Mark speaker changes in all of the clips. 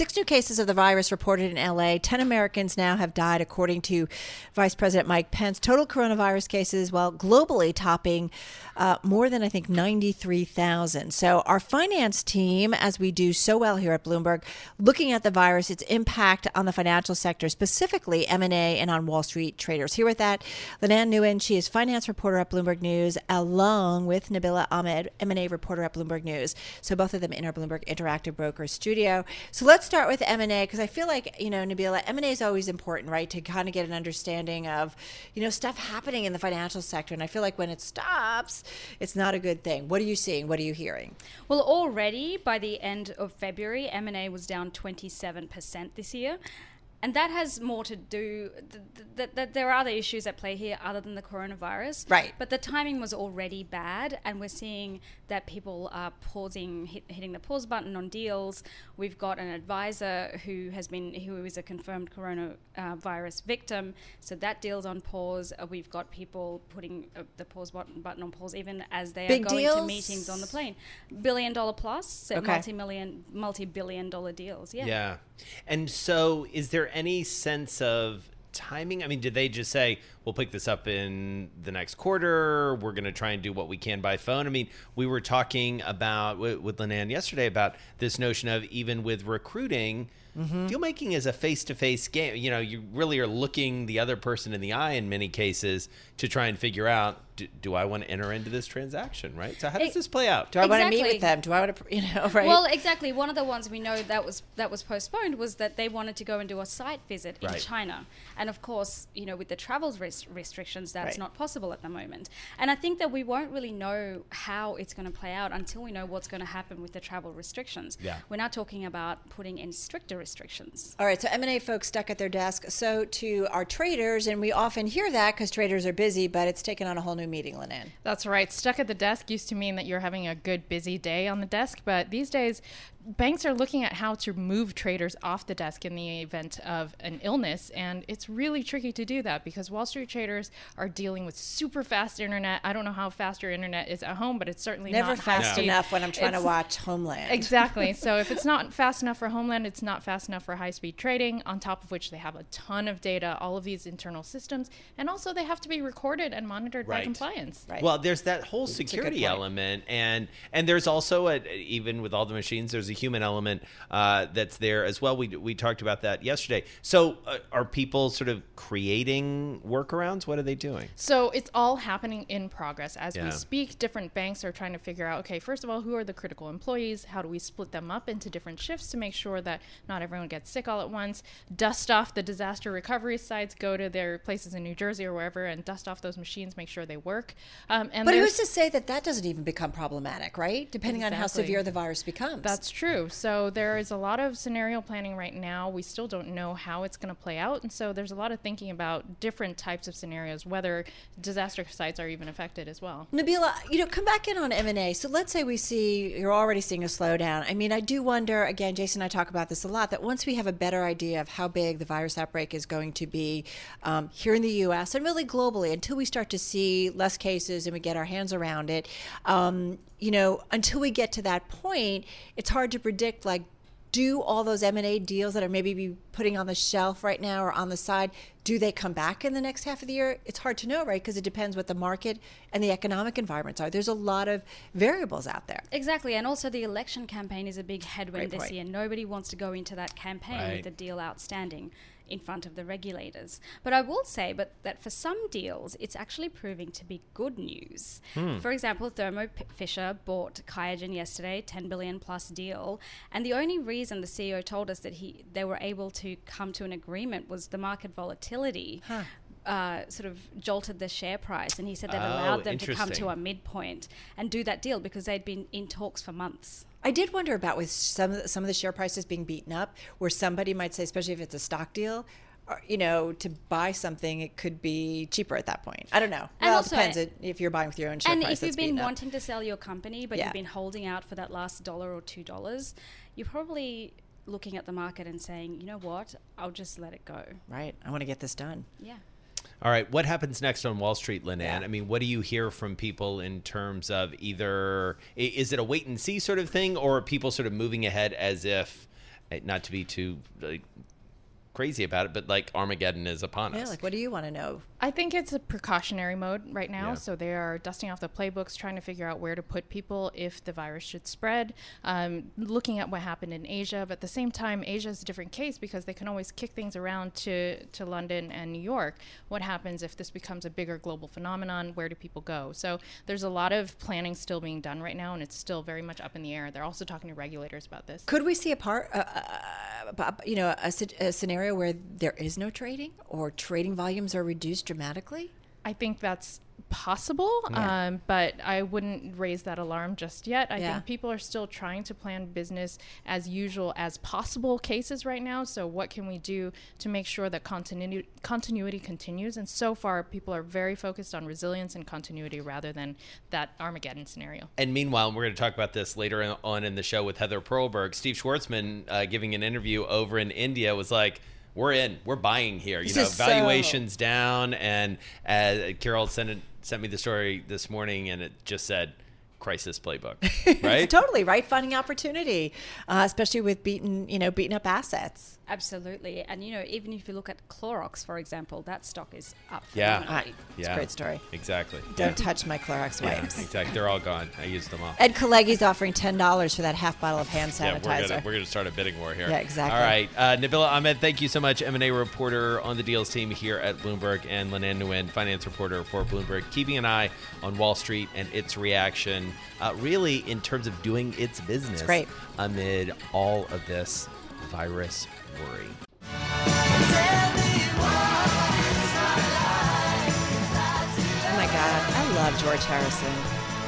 Speaker 1: Six new cases of the virus reported in LA. Ten Americans now have died, according to Vice President Mike Pence. Total coronavirus cases, well, globally topping uh, more than, I think, 93,000. So, our finance team, as we do so well here at Bloomberg, looking at the virus, its impact on the financial sector, specifically M&A and on Wall Street traders. Here with that, Lananh Nguyen, she is finance reporter at Bloomberg News, along with Nabila Ahmed, M&A reporter at Bloomberg News. So, both of them in our Bloomberg Interactive Brokers studio. So, let's start with M&A because I feel like, you know, Nabila, M&A is always important, right? To kind of get an understanding of, you know, stuff happening in the financial sector. And I feel like when it stops, it's not a good thing. What are you seeing? What are you hearing?
Speaker 2: Well, already by the end of February, M&A was down 27% this year and that has more to do that th- there are other issues at play here other than the coronavirus.
Speaker 1: Right.
Speaker 2: But the timing was already bad and we're seeing that people are pausing hit, hitting the pause button on deals. We've got an advisor who has been who is a confirmed coronavirus victim. So that deal's on pause. Uh, we've got people putting uh, the pause button, button on pause even as they
Speaker 1: Big
Speaker 2: are going
Speaker 1: deals?
Speaker 2: to meetings on the plane. Billion dollar plus
Speaker 1: Okay.
Speaker 2: multi-million multi-billion dollar deals yeah.
Speaker 3: Yeah. And so, is there any sense of timing? I mean, did they just say, we'll pick this up in the next quarter? We're going to try and do what we can by phone? I mean, we were talking about with, with Lananh yesterday about this notion of even with recruiting, Mm-hmm. deal making is a face to face game. You know, you really are looking the other person in the eye in many cases to try and figure out do, do I want to enter into this transaction, right? So, how does
Speaker 2: It-
Speaker 3: this play out?
Speaker 1: Do I want to meet with them? Do I want to, you know, right?
Speaker 2: Well, exactly. One of the ones we know that was that was postponed was that they wanted to go and do a site visit in
Speaker 3: Right.
Speaker 2: China, and of course, you know, with the travel res- restrictions, that's
Speaker 1: Right.
Speaker 2: not possible at the moment. And I think that we won't really know how it's going to play out until we know what's going to happen with the travel restrictions.
Speaker 3: Yeah.
Speaker 2: We're now talking about putting in stricter restrictions.
Speaker 1: All right, so M&A folks stuck at their desk. So to our traders, and we often hear that because traders are busy, but it's taken on a whole new meaning, Lananh.
Speaker 4: That's right. Stuck at the desk used to mean that you're having a good, busy day on the desk, but these days, banks are looking at how to move traders off the desk in the event of an illness, and it's really tricky to do that because Wall Street traders are dealing with super fast internet. I don't know how fast your internet is at home, but it's certainly
Speaker 1: Never
Speaker 4: not high
Speaker 1: fast
Speaker 4: speed.
Speaker 1: enough when I'm trying to watch Homeland.
Speaker 4: Exactly. So if it's not fast enough for Homeland, it's not fast enough for high speed trading, on top of which they have a ton of data, all of these internal systems, and also they have to be recorded and monitored by compliance.
Speaker 1: Right.
Speaker 3: Well, there's that whole security element, and and there's also a, even with all the machines, there's a human element uh, that's there as well. We we talked about that yesterday. So, uh, are people sort of creating workarounds? What are they doing?
Speaker 4: So it's all happening in progress as
Speaker 3: Yeah.
Speaker 4: we speak. Different banks are trying to figure out okay, first of all, who are the critical employees? How do we split them up into different shifts to make sure that not everyone gets sick all at once? Dust off the disaster recovery sites, go to their places in New Jersey or wherever and dust off those machines, make sure they work. Um, and
Speaker 1: but who's to say that that doesn't even become problematic, right? Depending on how severe the virus becomes.
Speaker 4: That's true. So there is a lot of scenario planning right now. We still don't know how it's going to play out. And so there's a lot of thinking about different types of scenarios, whether disaster sites are even affected as well.
Speaker 1: Nabila, you know, come back in on M and A. So let's say we see you're already seeing a slowdown. I mean, I do wonder. Again, Jason and I talk about this a lot. That once we have a better idea of how big the virus outbreak is going to be um, here in the U.S. and really globally, until we start to see less cases and we get our hands around it, um, you know, until we get to that point, it's hard to predict. Like, do all those M&A deals that are maybe be putting on the shelf right now or on the side, do they come back in the next half of the year? It's hard to know, right? Because it depends what the market and the economic environments are. There's a lot of variables out there.
Speaker 2: Exactly, and also the election campaign is a big headwind
Speaker 1: Great
Speaker 2: this
Speaker 1: point.
Speaker 2: year. Nobody wants to go into that campaign
Speaker 3: Right.
Speaker 2: with a deal outstanding in front of the regulators. But I will say, but that for some deals, it's actually proving to be good news. For example, Thermo Fisher bought Qiagen yesterday, 10 billion plus deal, and the only reason the CEO told us that he they were able to come to an agreement was the market volatility. Uh, sort of jolted the share price, and he said that
Speaker 3: Oh,
Speaker 2: allowed them to come to a midpoint and do that deal because they'd been in talks for months.
Speaker 1: I did wonder about with some of the, some of the share prices being beaten up, where somebody might say, especially if it's a stock deal, uh, you know, to buy something, it could be cheaper at that point. I don't know.
Speaker 2: And
Speaker 1: well,
Speaker 2: also-
Speaker 1: it depends if you're buying with your own share
Speaker 2: and
Speaker 1: price.
Speaker 2: if you've been
Speaker 1: beaten up.
Speaker 2: wanting to sell your company but
Speaker 1: Yeah.
Speaker 2: you've been holding out for that last dollar or two dollars you're probably looking at the market and saying you know what i'll just let it go
Speaker 1: right, I want to get this done.
Speaker 2: yeah
Speaker 3: All right, what happens next on Wall Street, Lananh?
Speaker 1: Yeah.
Speaker 3: I mean, what do you hear from people in terms of either is it a wait and see sort of thing, or are people sort of moving ahead as if, eh, not to be too like, crazy about it, but like Armageddon is upon
Speaker 1: Yeah,
Speaker 3: us?
Speaker 1: like what do you want to know?
Speaker 4: I think it's a precautionary mode right now.
Speaker 3: Yeah.
Speaker 4: So they are dusting off the playbooks, trying to figure out where to put people if the virus should spread, um, looking at what happened in Asia. But at the same time, Asia is a different case because they can always kick things around to, to London and New York. What happens if this becomes a bigger global phenomenon? Where do people go? So there's a lot of planning still being done right now, and it's still very much up in the air. They're also talking to regulators about this.
Speaker 1: Could we see a part, uh, uh, you know, a, a scenario where there is no trading or trading volumes are reduced dramatically?
Speaker 4: I think that's possible,
Speaker 1: Yeah.
Speaker 4: um, but I wouldn't raise that alarm just yet. I
Speaker 1: Yeah.
Speaker 4: think people are still trying to plan business as usual as possible cases right now. So, what can we do to make sure that continuity continuity continues? And so far, people are very focused on resilience and continuity rather than that Armageddon scenario.
Speaker 3: And meanwhile, we're going to talk about this later on in the show with Heather Perlberg. Steve Schwarzman, uh, giving an interview over in India, was like, "We're in. We're buying here. You
Speaker 1: This
Speaker 3: know,
Speaker 1: is so-
Speaker 3: valuations down." And uh, Carol sent it, sent me the story this morning, and it just said, "Crisis playbook." Right?
Speaker 1: totally right. Finding opportunity, uh, especially with beaten, you know, beaten up assets.
Speaker 2: Absolutely and you know even if you look at clorox for example that stock is up
Speaker 3: Yeah.
Speaker 1: Ah. It's
Speaker 3: Yeah.
Speaker 1: a great story.
Speaker 3: Exactly.
Speaker 1: Don't touch my Clorox
Speaker 3: Yeah,
Speaker 1: wipes.
Speaker 3: exactly. They're all gone. I used them all.
Speaker 1: Ed Kalegi's offering ten dollars for that half bottle of hand
Speaker 3: Yeah, we're
Speaker 1: sanitizer.
Speaker 3: gonna we're gonna start a bidding war here.
Speaker 1: Yeah, exactly.
Speaker 3: All right, uh, Nabila Ahmed, thank you so much, M and A reporter on the deals team here at Bloomberg, and Lananh Nguyen, finance reporter for Bloomberg, keeping an eye on Wall Street and its reaction, uh, really in terms of doing its business
Speaker 1: great.
Speaker 3: amid all of this virus worry.
Speaker 1: Oh my God, I love George Harrison.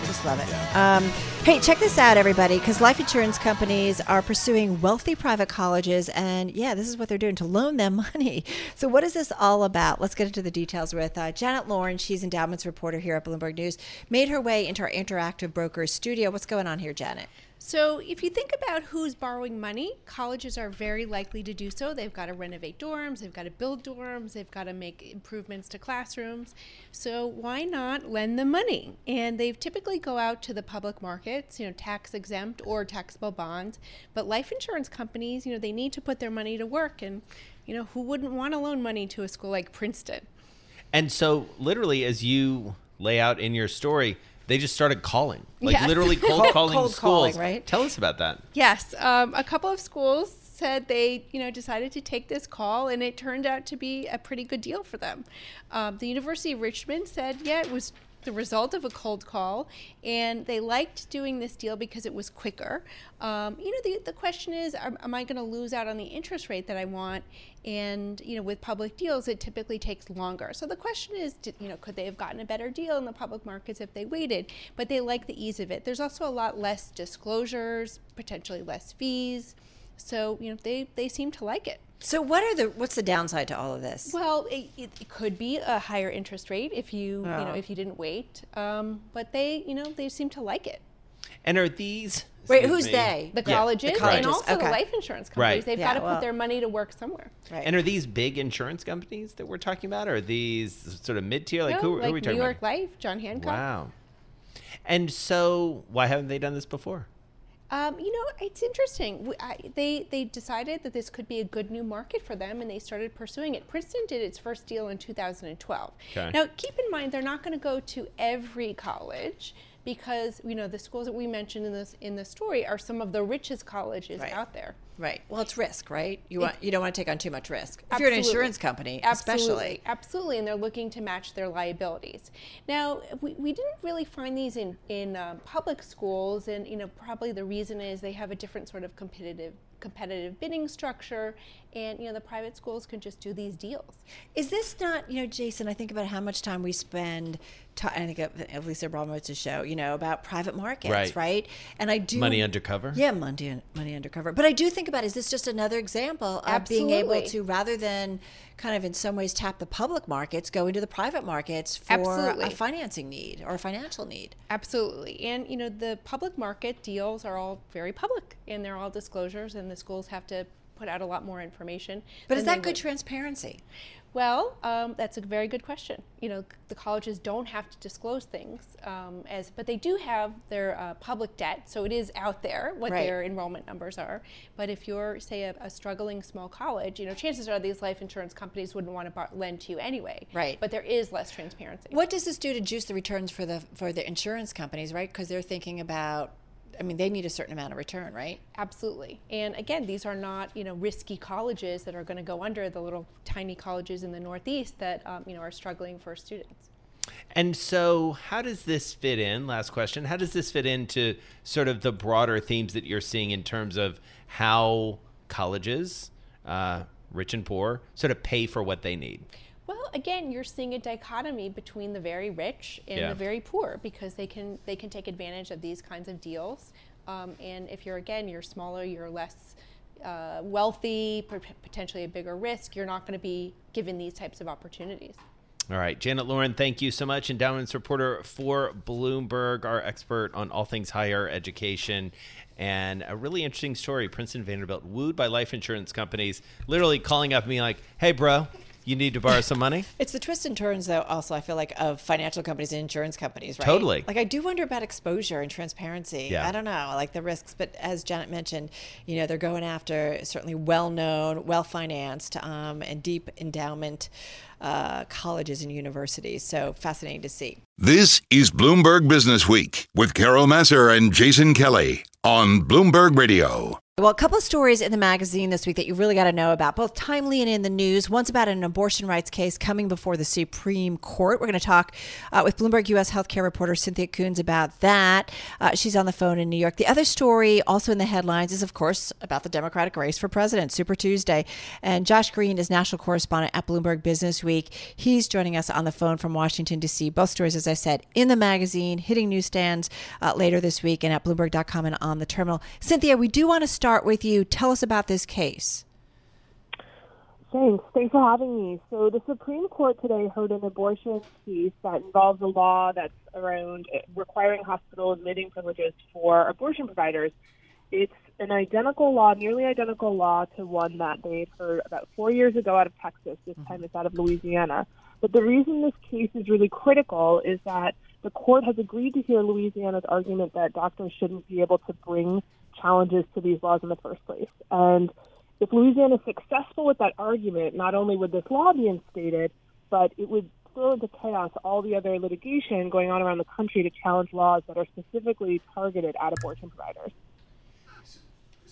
Speaker 1: I just love it. Um, hey, check this out, everybody, because life insurance companies are pursuing wealthy private colleges, and yeah, this is what they're doing to loan them money. So, what is this all about? Let's get into the details with uh, Janet Lorin. She's endowments reporter here at Bloomberg News. Made her way into our interactive brokers studio. What's going on here, Janet?
Speaker 5: So, if you think about who's borrowing money, colleges are very likely to do so. They've got to renovate dorms, they've got to build dorms, they've got to make improvements to classrooms. So, why not lend them money? And they typically go out to the public markets, you know, tax exempt or taxable bonds. But life insurance companies, you know, they need to put their money to work. And, you know, who wouldn't want to loan money to a school like Princeton?
Speaker 3: And so, literally, as you lay out in your story, they just started calling, like
Speaker 5: Yes.
Speaker 3: literally cold calling
Speaker 1: cold
Speaker 3: schools.
Speaker 1: calling, right?
Speaker 3: Tell us about that.
Speaker 5: Yes, um, a couple of schools said they, you know, decided to take this call, and it turned out to be a pretty good deal for them. Um, the University of Richmond said, yeah, it was the result of a cold call, and they liked doing this deal because it was quicker. Um, you know, the, the question is, am, am I going to lose out on the interest rate that I want? And you know, with public deals, it typically takes longer. So the question is, did, you know, could they have gotten a better deal in the public markets if they waited? But they like the ease of it. There's also a lot less disclosures, potentially less fees. So you know, they they seem to like it.
Speaker 1: So, what are the what's the downside to all of this?
Speaker 5: Well, it, it, it could be a higher interest rate if you you know
Speaker 1: Oh.
Speaker 5: if you didn't wait. Um, but they you know they seem to like it.
Speaker 3: And are these?
Speaker 1: Wait, who's
Speaker 3: me.
Speaker 1: they?
Speaker 5: The
Speaker 3: Yeah,
Speaker 5: colleges,
Speaker 1: the colleges,
Speaker 5: and also
Speaker 1: okay.
Speaker 5: the life insurance companies.
Speaker 3: Right.
Speaker 5: They've
Speaker 1: Yeah,
Speaker 5: got to
Speaker 1: well-
Speaker 5: put their money to work somewhere.
Speaker 1: Right.
Speaker 3: And are these big insurance companies that we're talking about? Or are these sort of mid tier? Like,
Speaker 5: No,
Speaker 3: who, who are we talking
Speaker 5: New York
Speaker 3: about?
Speaker 5: Life, John Hancock.
Speaker 3: Wow. And so, why haven't they done this before?
Speaker 5: Um, you know, it's interesting. W- I, they they decided that this could be a good new market for them, and they started pursuing it. Princeton did its first deal in 2012.
Speaker 3: Okay.
Speaker 5: Now, keep in mind they're not going to go to every college because you know the schools that we mentioned in this in the story are some of the richest colleges
Speaker 1: Right.
Speaker 5: out there.
Speaker 1: Right. Well, it's risk, right? You want you don't want to take on too much risk. If you're an insurance company,
Speaker 5: Absolutely.
Speaker 1: especially.
Speaker 5: Absolutely, and they're looking to match their liabilities. Now, we, we didn't really find these in in uh, public schools, and you know probably the reason is they have a different sort of competitive competitive bidding structure, and you know the private schools can just do these deals.
Speaker 1: Is this not, you know, Jason? I think about how much time we spend. Ta- I think of, Lisa least Abramowicz to show, you know, about private markets,
Speaker 3: Right.
Speaker 1: right? And I do
Speaker 3: Money undercover?
Speaker 1: Yeah, money money undercover. But I do think about is this just another example of being able to rather than kind of in some ways tap the public markets, go into the private markets for
Speaker 5: Absolutely.
Speaker 1: a financing need or a financial need.
Speaker 5: Absolutely. And, you know, the public market deals are all very public and they're all disclosures, and the schools have to put out a lot more information.
Speaker 1: But is that good
Speaker 5: would-
Speaker 1: transparency?
Speaker 5: Well, um, that's a very good question. You know, the colleges don't have to disclose things, um, as but they do have their uh, public debt, so it is out there what
Speaker 1: Right.
Speaker 5: their enrollment numbers are. But if you're, say, a, a struggling small college, you know, chances are these life insurance companies wouldn't want to bar- lend to you anyway.
Speaker 1: Right.
Speaker 5: But there is less transparency.
Speaker 1: What does this do to juice the returns for the for the insurance companies, right? Because they're thinking about I mean, they need a certain amount of return, right?
Speaker 5: Absolutely. And again, these are not, you know, risky colleges that are going to go under the little tiny colleges in the Northeast that, um, you know, are struggling for students.
Speaker 3: And so, how does this fit in? Last question. How does this fit into sort of the broader themes that you're seeing in terms of how colleges, uh, rich and poor, sort of pay for what they need?
Speaker 5: Well, again, you're seeing a dichotomy between the very rich and
Speaker 3: Yeah.
Speaker 5: the very poor because they can they can take advantage of these kinds of deals. Um, and if you're again you're smaller, you're less uh, wealthy, potentially a bigger risk. You're not going to be given these types of opportunities.
Speaker 3: All right, Janet Lorin, thank you so much. Endowments reporter for Bloomberg, our expert on all things higher education. And a really interesting story Princeton Vanderbilt wooed by life insurance companies, literally calling up me like, hey, bro, you need to borrow some money?
Speaker 1: It's the twists and turns, though, also, I feel like, of financial companies and insurance companies, right?
Speaker 3: Totally.
Speaker 1: Like, I do wonder about exposure and transparency.
Speaker 3: Yeah.
Speaker 1: I don't know, like the risks. But as Janet mentioned, you know, they're going after certainly well known, well financed, um, and deep endowment uh, colleges and universities. So fascinating to see.
Speaker 6: This is Bloomberg Business Week with Carol Massar and Jason Kelly on Bloomberg Radio.
Speaker 1: Well, a couple of stories in the magazine this week that you really got to know about, both timely and in the news. One's about an abortion rights case coming before the Supreme Court. We're going to talk uh, with Bloomberg U.S. healthcare reporter Cynthia Koons about that. Uh, she's on the phone in New York. The other story, also in the headlines, is of course about the Democratic race for president, Super Tuesday. And Josh Green is national correspondent at Bloomberg Business Week. He's joining us on the phone from Washington D.C. Both stories, as said, in the magazine, hitting newsstands uh, later this week, and at Bloomberg.com and on the terminal. Cynthia, we do want to start with you. Tell us about this case.
Speaker 7: Thanks. Thanks for having me. So, the Supreme Court today heard an abortion case that involves a law that's around uh, requiring hospital admitting privileges for abortion providers. It's an identical law, nearly identical law to one that they'd heard about four years ago out of Texas. This time it's out of Louisiana. But the reason this case is really critical is that the court has agreed to hear Louisiana's argument that doctors shouldn't be able to bring challenges to these laws in the first place. And if Louisiana is successful with that argument, not only would this law be instated, but it would throw into chaos all the other litigation going on around the country to challenge laws that are specifically targeted at abortion providers.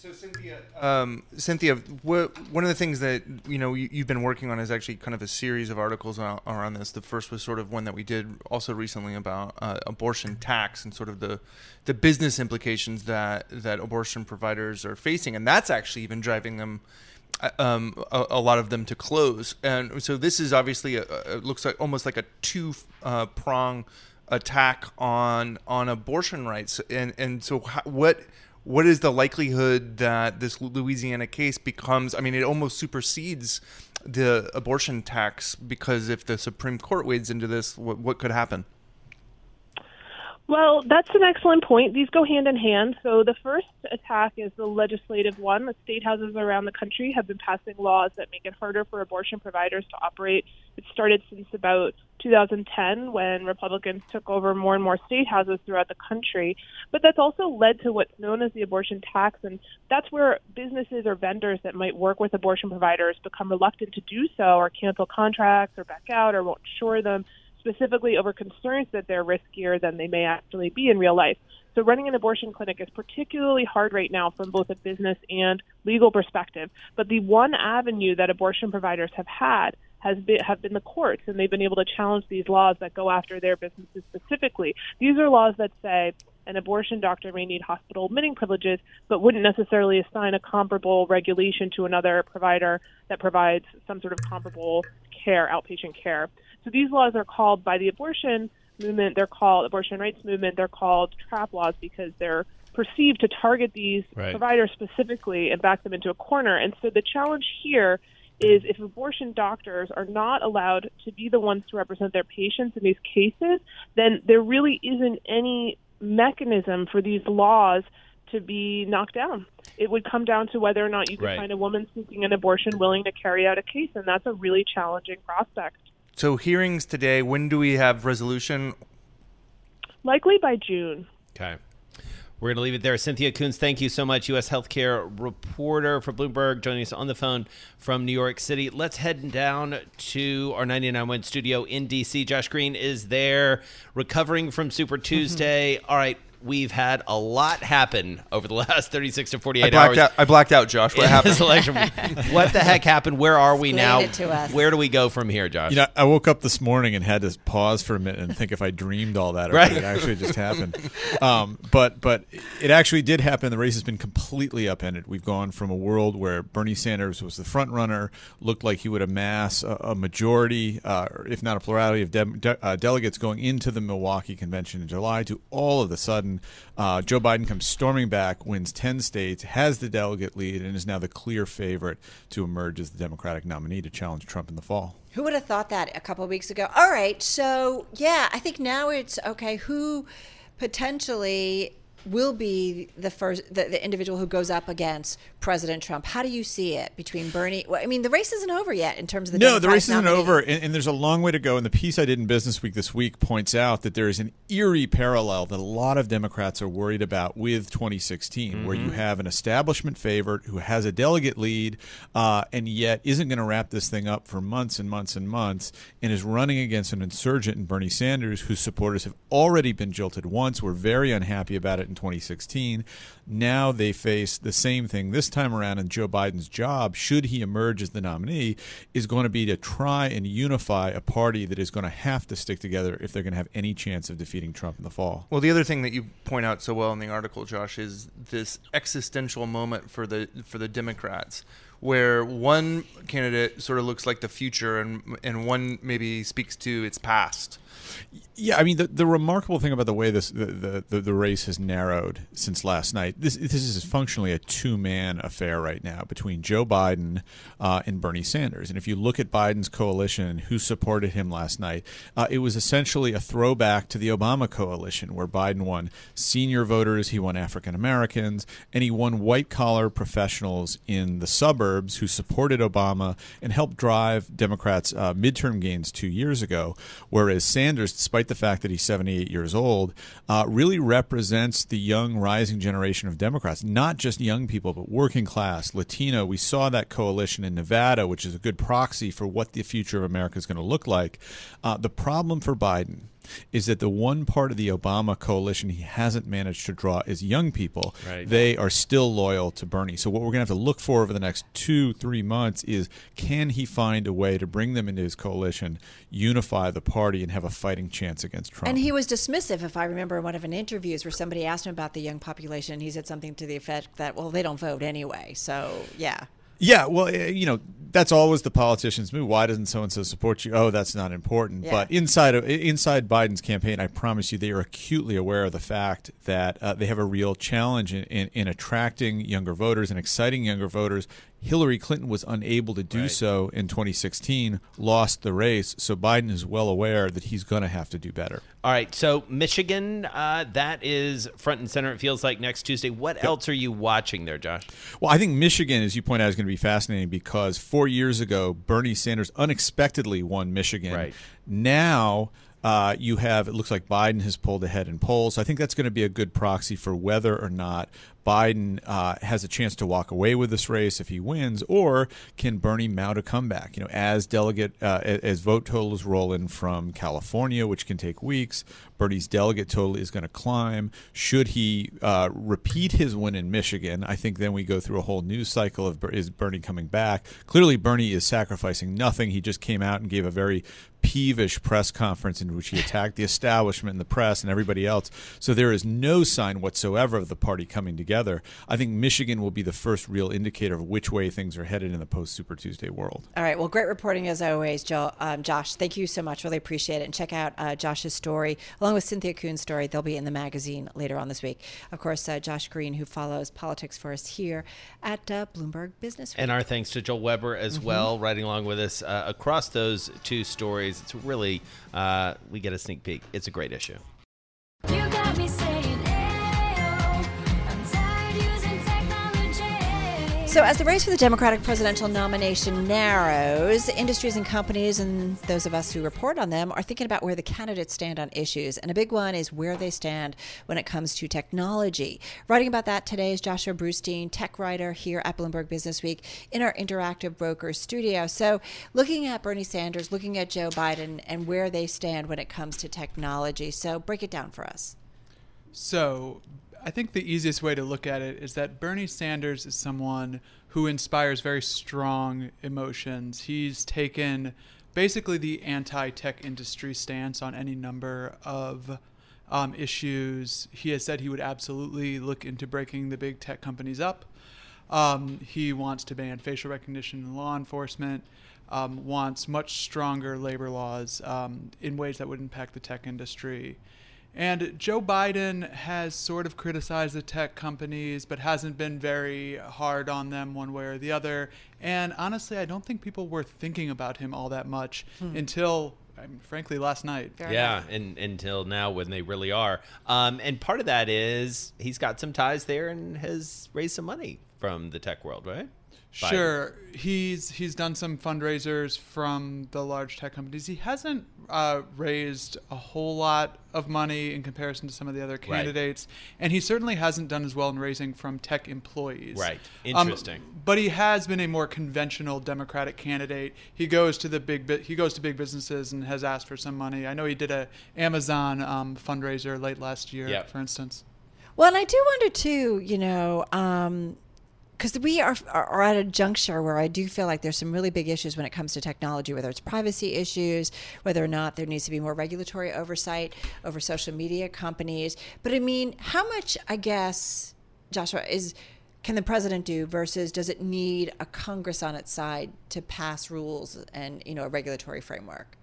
Speaker 8: So Cynthia, um, Cynthia, one of the things that you know you, you've been working on is actually kind of a series of articles a- around this. The first was sort of one that we did also recently about uh, abortion tax and sort of the the business implications that that abortion providers are facing, and that's actually even driving them. uh, Um, a, a lot of them to close, and so this is obviously a, a, it looks like almost like a two uh, prong attack on on abortion rights, and and so how, what what is the likelihood that this Louisiana case becomes? I mean, it almost supersedes the abortion tax because if the Supreme Court wades into this, what, what could happen?
Speaker 7: Well, that's an excellent point. These go hand in hand. So the first attack is the legislative one. The state houses around the country have been passing laws that make it harder for abortion providers to operate. It started since about 2010 when Republicans took over more and more state houses throughout the country. But that's also led to what's known as the abortion tax, and that's where businesses or vendors that might work with abortion providers become reluctant to do so or cancel contracts or back out or won't insure them specifically over concerns that they're riskier than they may actually be in real life. So running an abortion clinic is particularly hard right now from both a business and legal perspective. But the one avenue that abortion providers have had has been have been the courts, and they've been able to challenge these laws that go after their businesses specifically. These are laws that say an abortion doctor may need hospital admitting privileges, but wouldn't necessarily assign a comparable regulation to another provider that provides some sort of comparable care, outpatient care. So these laws are called by the abortion movement, they're called abortion rights movement, they're called trap laws because they're perceived to target these
Speaker 3: Right.
Speaker 7: providers specifically and back them into a corner. And so the challenge here is if abortion doctors are not allowed to be the ones to represent their patients in these cases, then there really isn't any mechanism for these laws to be knocked down. It would come down to whether or not you could
Speaker 3: Right.
Speaker 7: find a woman seeking an abortion willing to carry out a case, and that's a really challenging prospect.
Speaker 8: So hearings today. When do we have resolution?
Speaker 7: Likely by June.
Speaker 3: Okay. We're going to leave it there. Cynthia Koons, thank you so much. U.S. healthcare reporter for Bloomberg, joining us on the phone from New York City. Let's head down to our 99 Win studio in D.C. Josh Green is there, recovering from Super mm-hmm. Tuesday. All right, we've had a lot happen over the last 36 to 48
Speaker 8: I blacked
Speaker 3: hours.
Speaker 8: out. I blacked out, Josh. What happened?
Speaker 3: what the heck happened? Where are we
Speaker 1: Explain
Speaker 3: now?
Speaker 1: to us.
Speaker 3: Where do we go from here, Josh?
Speaker 9: You know, I woke up this morning and had to pause for a minute and think if I dreamed all that or
Speaker 3: Right.
Speaker 9: if it actually just happened. Um, but but it actually did happen. The race has been completely upended. We've gone from a world where Bernie Sanders was the front runner, looked like he would amass a, a majority, uh, if not a plurality of dem- de- uh, delegates going into the Milwaukee convention in July, to all of a sudden, uh, Joe Biden comes storming back, wins 10 states, has the delegate lead, and is now the clear favorite to emerge as the Democratic nominee to challenge Trump in the fall.
Speaker 1: Who would have thought that a couple weeks ago? All right, so yeah, I think now it's okay. Who potentially will be the first, the, the individual who goes up against President Trump? How do you see it between Bernie? Well, I mean, the race isn't over yet in terms of the
Speaker 9: no, the
Speaker 1: Democratic
Speaker 9: race isn't
Speaker 1: nominee.
Speaker 9: over, and, and there's a long way to go. And the piece I did in Business Week this week points out that there is an eerie parallel that a lot of Democrats are worried about with 2016, where you have an establishment favorite who has a delegate lead, uh, and yet isn't going to wrap this thing up for months and months and months, and is running against an insurgent in Bernie Sanders, whose supporters have already been jilted once, were very unhappy about it in 2016. Now they face the same thing this time around, and Joe Biden's job, should he emerge as the nominee, is going to be to try and unify a party that is going to have to stick together if they're going to have any chance of defeating Trump in the fall.
Speaker 8: Well, the other thing that you point out so well in the article, Josh, is this existential moment for the for the Democrats, where one candidate sort of looks like the future, and and one maybe speaks to its past.
Speaker 9: Yeah, I mean the, the remarkable thing about the way this the, the, the, race has narrowed since last night. This this is functionally a two man affair right now between Joe Biden uh, and Bernie Sanders. And if you look at Biden's coalition, who supported him last night, uh, it was essentially a throwback to the Obama coalition, where Biden won senior voters, he won African Americans, and he won white collar professionals in the suburbs who supported Obama and helped drive Democrats' uh, midterm gains two years ago. Whereas Sanders, despite the fact that he's 78 years old, uh, really represents the young rising generation of Democrats, not just young people, but working class, Latino. We saw that coalition in Nevada, which is a good proxy for what the future of America is going to look like. Uh, the problem for Biden is that the one part of the Obama coalition he hasn't managed to draw is young people.
Speaker 3: Right.
Speaker 9: They are still loyal to Bernie. So what we're going to have to look for over the next two, three months is can he find a way to bring them into his coalition, unify the party, and have a fighting chance against Trump?
Speaker 1: And he was dismissive, if I remember, in one of an interviews where somebody asked him about the young population. He said something to the effect that, well, they don't vote anyway. So, yeah.
Speaker 9: Yeah, well, eh, you know, that's always the politicians' move. Why doesn't so and so support you? Oh, that's not important.
Speaker 1: Yeah.
Speaker 9: But inside of inside Biden's campaign, I promise you, they are acutely aware of the fact that uh, they have a real challenge in, in, in attracting younger voters and exciting younger voters. Hillary Clinton was unable to do
Speaker 3: Right.
Speaker 9: so in 2016, lost the race. So Biden is well aware that he's going to have to do better.
Speaker 3: All right, so Michigan, uh, that is front and center. It feels like next Tuesday. What else are you watching there, Josh?
Speaker 9: Well, I think Michigan, as you point out, is going to be fascinating because four years ago, Bernie Sanders unexpectedly won Michigan.
Speaker 3: Right.
Speaker 9: Now, uh, you have, it looks like Biden has pulled ahead in polls. I think that's going to be a good proxy for whether or not Biden uh, has a chance to walk away with this race if he wins, or can Bernie mount a comeback? You know, as delegate uh, as vote totals roll in from California, which can take weeks, Bernie's delegate total is going to climb. Should he uh, repeat his win in Michigan, I think then we go through a whole news cycle of is Bernie coming back. Clearly, Bernie is sacrificing nothing. He just came out and gave a very peevish press conference in which he attacked the establishment and the press and everybody else. So there is no sign whatsoever of the party coming together. I think Michigan will be the first real indicator of which way things are headed in the post Super Tuesday world.
Speaker 1: All right. Well, great reporting as always, Joe, um, Josh. Thank you so much. Really appreciate it. And check out uh, Josh's story along with Cynthia Koons' story. They'll be in the magazine later on this week. Of course, uh, Josh Green, who follows politics for us here at uh, Bloomberg Business. Week.
Speaker 3: And our thanks to Joel Weber as mm-hmm. well, writing along with us uh, across those two stories. It's really uh, we get a sneak peek. It's a great issue.
Speaker 1: So, as the race for the Democratic presidential nomination narrows, industries and companies, and those of us who report on them, are thinking about where the candidates stand on issues. And a big one is where they stand when it comes to technology. Writing about that today is Joshua Brustein, tech writer here at Bloomberg Business Week in our Interactive Brokers studio. So, looking at Bernie Sanders, looking at Joe Biden, and where they stand when it comes to technology. So, break it down for us.
Speaker 10: So, I think the easiest way to look at it is that Bernie Sanders is someone who inspires very strong emotions. He's taken basically the anti tech industry stance on any number of um, issues. He has said he would absolutely look into breaking the big tech companies up. Um, he wants to ban facial recognition in law enforcement, um, wants much stronger labor laws um, in ways that would impact the tech industry. And Joe Biden has sort of criticized the tech companies, but hasn't been very hard on them one way or the other. And honestly, I don't think people were thinking about him all that much hmm. until I mean, frankly, last night.
Speaker 3: Fair yeah, and until now when they really are. Um, and part of that is he's got some ties there and has raised some money from the tech world, right?
Speaker 10: Sure, he's he's done some fundraisers from the large tech companies. He hasn't uh, raised a whole lot of money in comparison to some of the other candidates, right. and he certainly hasn't done as well in raising from tech employees.
Speaker 3: Right, um, interesting.
Speaker 10: Um, but he has been a more conventional Democratic candidate. He goes to the big he goes to big businesses and has asked for some money. I know he did a Amazon um, fundraiser late last year, yep. for instance.
Speaker 1: Well, and I do wonder too. You know. Um, because we are, are at a juncture where I do feel like there's some really big issues when it comes to technology, whether it's privacy issues, whether or not there needs to be more regulatory oversight over social media companies. But I mean, how much, I guess, Joshua, is can the president do versus does it need a Congress on its side to pass rules and you know a regulatory framework?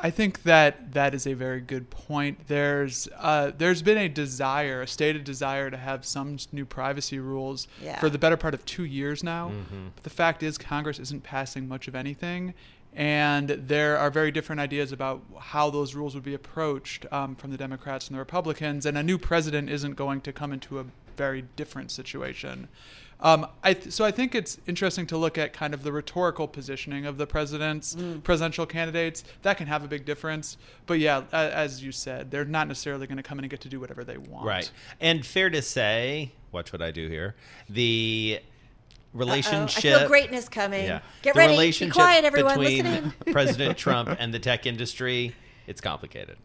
Speaker 10: I think that that is a very good point. There's uh, there's been a desire, a stated desire, to have some new privacy rules yeah. for the better part of two years now. Mm-hmm. But the fact is, Congress isn't passing much of anything, and there are very different ideas about how those rules would be approached um, from the Democrats and the Republicans. And a new president isn't going to come into a very different situation. Um, I th- so I think it's interesting to look at kind of the rhetorical positioning of the president's mm. presidential candidates. That can have a big difference. But yeah, as you said, they're not necessarily going to come in and get to do whatever they want.
Speaker 3: Right. And fair to say, watch what I do here. The relationship.
Speaker 1: Uh-oh. I feel greatness coming. Yeah. Get the ready. Be quiet, everyone.
Speaker 3: Between President Trump and the tech industry, it's complicated.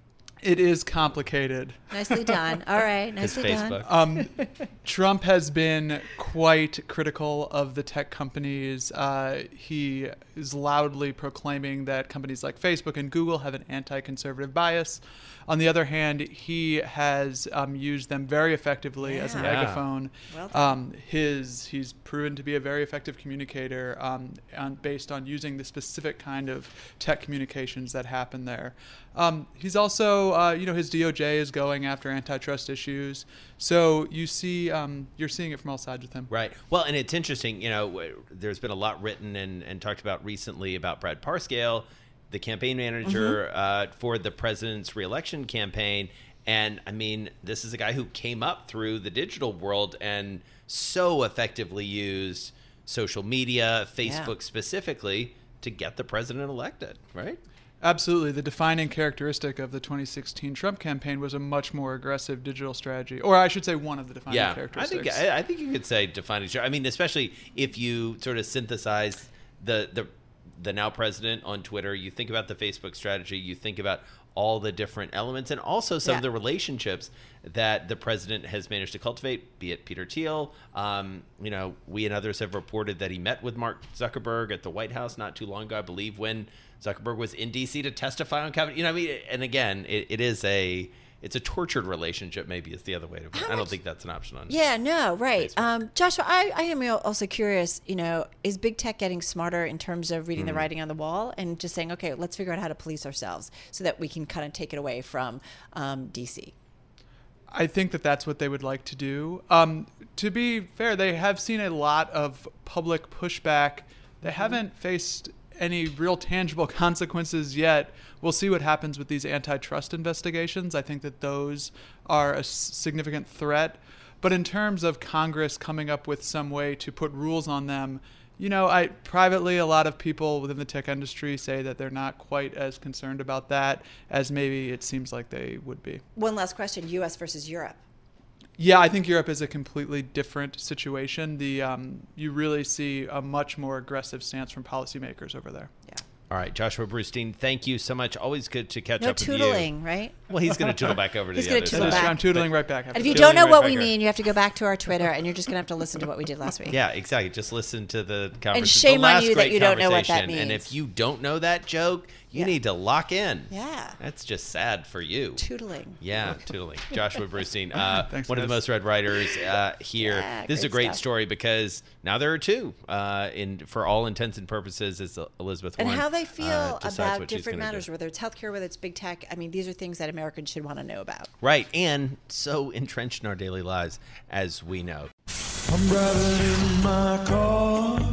Speaker 10: It is complicated.
Speaker 1: Nicely done. All right, nicely done.
Speaker 10: Um, Trump has been quite critical of the tech companies. Uh, he is loudly proclaiming that companies like Facebook and Google have an anti-conservative bias. On the other hand, he has um, used them very effectively yeah. as a megaphone. Well um, his he's proven to be a very effective communicator um, on, based on using the specific kind of tech communications that happen there. Um, he's also, uh, you know, his DOJ is going after antitrust issues. So you see, um, you're seeing it from all sides with him.
Speaker 3: Right. Well, and it's interesting. You know, there's been a lot written and, and talked about recently about Brad Parscale the campaign manager mm-hmm. uh, for the president's reelection campaign. And I mean, this is a guy who came up through the digital world and so effectively used social media, Facebook yeah. specifically, to get the president elected, right?
Speaker 10: Absolutely. The defining characteristic of the 2016 Trump campaign was a much more aggressive digital strategy, or I should say, one of the defining characteristics.
Speaker 3: yeah, I think I, I think you could say defining. I mean, especially if you sort of synthesize the the the now president on Twitter. You think about the Facebook strategy. You think about all the different elements and also some
Speaker 1: Yeah.
Speaker 3: of the relationships that the president has managed to cultivate, be it Peter Thiel. Um, you know, we and others have reported that he met with Mark Zuckerberg at the White House not too long ago, I believe, when Zuckerberg was in D.C. to testify on Capitol. You know, I mean, and again, it, it is a it's a tortured relationship. Maybe is the other way to put it. I don't think that's an option on.
Speaker 1: Yeah, no, right. Um, Joshua, I, I am also curious, you know, is big tech getting smarter in terms of reading
Speaker 3: Mm.
Speaker 1: the writing on the wall and just saying, okay, let's figure out how to police ourselves so that we can kind of take it away from um, DC?
Speaker 10: I think that that's what they would like to do. Um, to be fair, they have seen a lot of public pushback. They haven't faced any real tangible consequences yet. We'll see what happens with these antitrust investigations. I think that those are a significant threat. But in terms of Congress coming up with some way to put rules on them, you know, I privately a lot of people within the tech industry say that they're not quite as concerned about that as maybe it seems like they would be.
Speaker 1: One last question U.S. versus Europe.
Speaker 10: Yeah, I think Europe is a completely different situation. The um, you really see a much more aggressive stance from policymakers over there.
Speaker 1: Yeah.
Speaker 3: All right, Joshua Brustein, thank you so much. Always good to catch
Speaker 1: No
Speaker 3: up with you.
Speaker 1: tootling, right?
Speaker 3: Well, he's going to tootle back over to
Speaker 1: He's
Speaker 3: the
Speaker 1: gonna
Speaker 3: other side.
Speaker 1: back.
Speaker 10: I'm tootling right back.
Speaker 1: And if you don't know
Speaker 3: right
Speaker 1: what we mean, you have to go back to our Twitter and you're just going to have to listen to what we did last week.
Speaker 3: Yeah, exactly. Just listen to the conversation.
Speaker 1: And shame
Speaker 3: the
Speaker 1: on you that you don't know what that
Speaker 3: means. And if you don't know that joke, you
Speaker 1: Yeah.
Speaker 3: need to lock in.
Speaker 1: Yeah.
Speaker 3: That's just sad for you.
Speaker 1: Tootling.
Speaker 3: Yeah, tootling. Joshua Brustein, uh,
Speaker 10: Thanks,
Speaker 3: one of the most read writers uh, here.
Speaker 1: Yeah,
Speaker 3: this is a
Speaker 1: great
Speaker 3: great
Speaker 1: stuff.
Speaker 3: story because now there are two. Uh, in for all intents and purposes, is Elizabeth
Speaker 1: And
Speaker 3: Warren,
Speaker 1: how they
Speaker 3: uh,
Speaker 1: feel
Speaker 3: decides
Speaker 1: about different
Speaker 3: gonna do.
Speaker 1: matters, whether it's healthcare, whether it's big tech. I mean, these are things that Americans should want to know about.
Speaker 3: Right, and so entrenched in our daily lives, as we know.
Speaker 11: I'm driving in my car.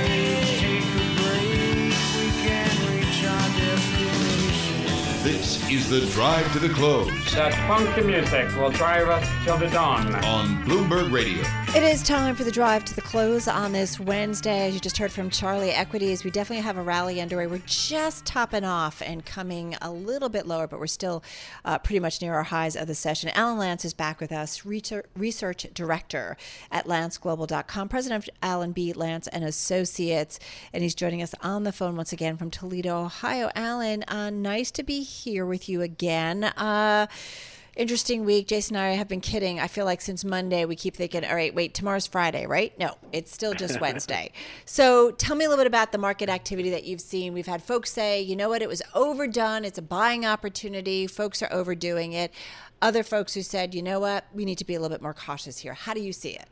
Speaker 6: This is the drive to the close
Speaker 12: That funky music will drive us till the dawn.
Speaker 6: on Bloomberg Radio.
Speaker 1: It is time for the drive to the close on this Wednesday. As you just heard from Charlie Equities, we definitely have a rally underway. We're just topping off and coming a little bit lower, but we're still uh, pretty much near our highs of the session. Alan Lancz is back with us, research, research director at LanczGlobal.com, president of Alan B. Lancz and Associates, and he's joining us on the phone once again from Toledo, Ohio. Alan, uh, nice to be here with you again. Uh, Interesting week. Jason and I have been kidding. I feel like since Monday, we keep thinking, all right, wait, tomorrow's Friday, right? No, it's still just Wednesday. So tell me a little bit about the market activity that you've seen. We've had folks say, you know what, it was overdone. It's a buying opportunity. Folks are overdoing it. Other folks who said, you know what, we need to be a little bit more cautious here. How do you see it?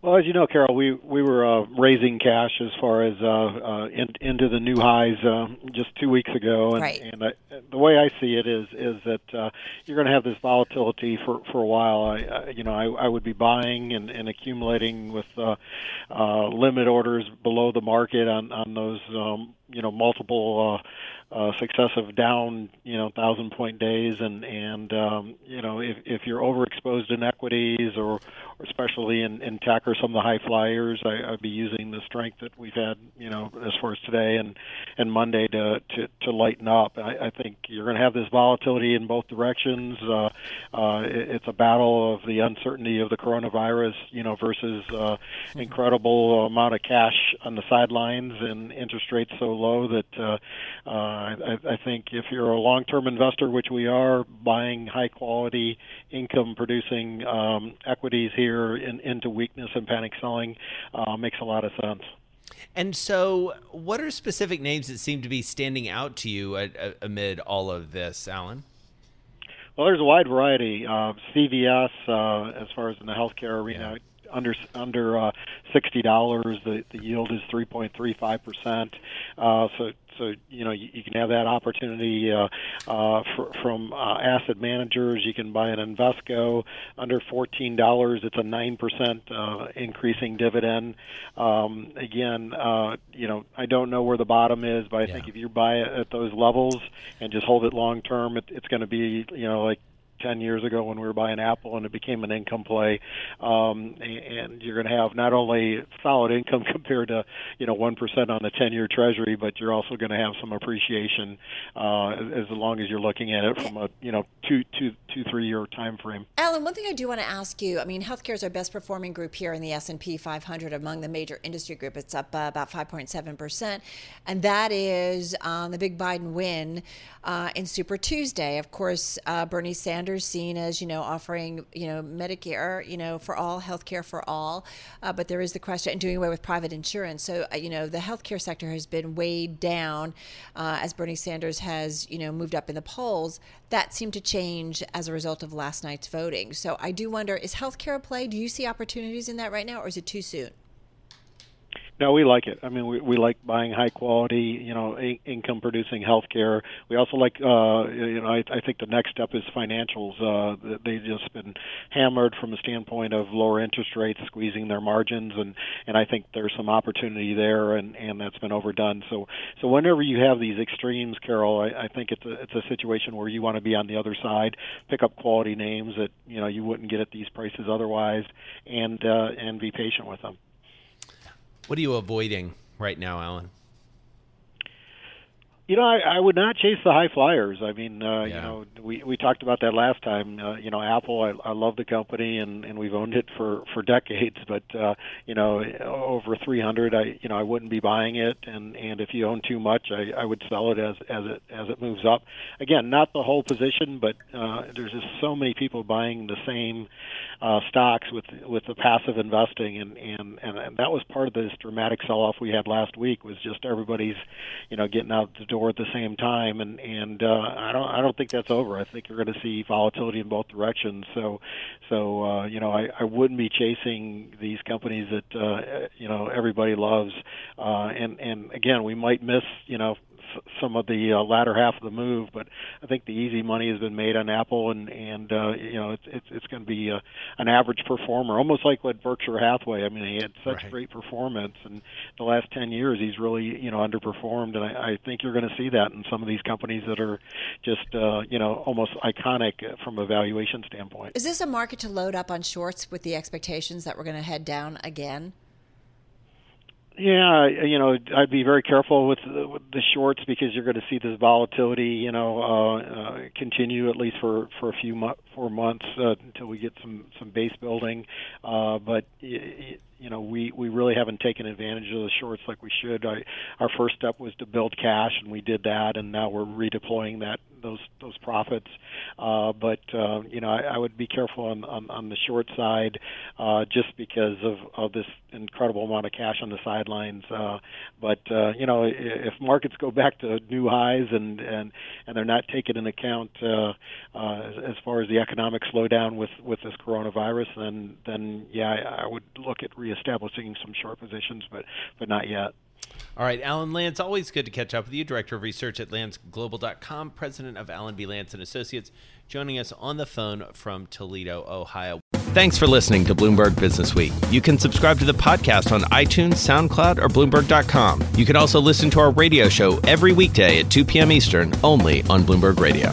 Speaker 13: Well, as you know, Carol, we we were uh, raising cash as far as uh, uh, in, into the new highs uh, just two weeks ago, and,
Speaker 1: Right.
Speaker 13: and I, the way I see it is is that uh, you're going to have this volatility for for a while. I, I you know I, I would be buying and, and accumulating with uh, uh, limit orders below the market on on those um, you know multiple. Uh, successive down, you know, thousand point days, and and um, you know, if if you're overexposed in equities or, or especially in, in tech or some of the high flyers, I, I'd be using the strength that we've had, you know, as far as today and and Monday to to, to lighten up. I, I think you're going to have this volatility in both directions. Uh, uh, it, it's a battle of the uncertainty of the coronavirus, you know, versus uh, incredible amount of cash on the sidelines and interest rates so low that. Uh, uh, I, I think if you're a long-term investor, which we are, buying high-quality, income-producing um, equities here in, into weakness and panic selling uh, makes a lot of sense.
Speaker 3: And so, what are specific names that seem to be standing out to you a- a- amid all of this, Alan?
Speaker 13: Well, there's a wide variety. Uh, CVS, uh, as far as in the healthcare arena, under under uh, sixty dollars. The the yield is three point three five percent. Uh, so so you know you, you can have that opportunity uh, uh, for, from uh, asset managers. You can buy an Invesco under fourteen dollars. It's a nine percent uh, increasing dividend. Um, again, uh, you know I don't know where the bottom is, but I
Speaker 3: Yeah.
Speaker 13: think if you buy it at those levels and just hold it long term, it, it's going to be you know like 10 years ago when we were buying Apple and it became an income play. Um, and you're going to have not only solid income compared to, you know, 1% on the 10 year treasury, but you're also going to have some appreciation, uh, as long as you're looking at it from a, you know, two, two, two, three year time frame.
Speaker 1: Alan, one thing I do want to ask you. I mean, healthcare is our best performing group here in the S and P 500 among the major industry group. It's up uh, about 5.7 percent, and that is um, the big Biden win uh, in Super Tuesday. Of course, uh, Bernie Sanders seen as you know offering you know Medicare, you know for all, healthcare for all, uh, but there is the question and doing away with private insurance. So uh, you know the healthcare sector has been weighed down uh, as Bernie Sanders has you know moved up in the polls. That seemed to change as a result of last night's voting. So I do wonder: is healthcare a play? Do you see opportunities in that right now, or is it too soon?
Speaker 13: No, we like it. I mean, we we like buying high quality, you know, in- income producing healthcare. We also like, uh, you know, I, I think the next step is financials. Uh, they've just been hammered from a standpoint of lower interest rates, squeezing their margins, and and I think there's some opportunity there, and and that's been overdone. So so whenever you have these extremes, Carol, I, I think it's a it's a situation where you want to be on the other side, pick up quality names that you know you wouldn't get at these prices otherwise, and uh, and be patient with them.
Speaker 3: What are you avoiding right now, Alan?
Speaker 13: You know, I, I would not chase the high flyers. I mean, uh, you know, we we talked about that last time. Uh, you know, Apple, I, I love the company, and and we've owned it for for decades. But uh, you know, over 300, I you know I wouldn't be buying it, and and if you own too much, I, I would sell it as as it as it moves up. Again, not the whole position, but uh, there's just so many people buying the same uh, stocks with with the passive investing, and and and and that was part of this dramatic sell-off we had last week. Was just everybody's, you know, getting out the door at the same time, and and uh, I don't I don't think that's over. I think you're going to see volatility in both directions. So so uh, you know I, I wouldn't be chasing these companies that uh, you know everybody loves, uh, and and again we might miss you know some of the uh, latter half of the move, but I think the easy money has been made on Apple, and and uh, you know it's it's, it's going to be uh, an average performer, almost like what Berkshire Hathaway. I mean, he had such
Speaker 3: Right.
Speaker 13: great performance, and the last ten years he's really you know underperformed, and I, I think you're going to see that in some of these companies that are just uh, you know almost iconic uh, from a valuation standpoint.
Speaker 1: Is this a market to load up on shorts with the expectations that we're going to head down again?
Speaker 13: Yeah, you know, I'd be very careful with the, with the shorts because you're going to see this volatility, you know, uh, uh, continue at least for for a few mo- four months uh, until we get some some base building. Uh, but you know, we we really haven't taken advantage of the shorts like we should. I, our first step was to build cash, and we did that, and now we're redeploying that those those profits. Uh, but uh, you know, I, I would be careful on, on on the short side, uh, just because of of this incredible amount of cash on the sidelines. Uh, but uh, you know, if markets go back to new highs and and and they're not taking into account uh, uh, as, as far as the economic slowdown with with this coronavirus, then then yeah, I, I would look at reestablishing some short positions, but but not yet.
Speaker 3: All right, Alan Lancz, always good to catch up with you, Director of Research at LanczGlobal.com, President of Alan B. Lancz and Associates, joining us on the phone from Toledo, Ohio. Thanks for listening to Bloomberg Business Week. You can subscribe to the podcast on iTunes, SoundCloud, or Bloomberg.com. You can also listen to our radio show every weekday at 2 p.m. Eastern, only on Bloomberg Radio.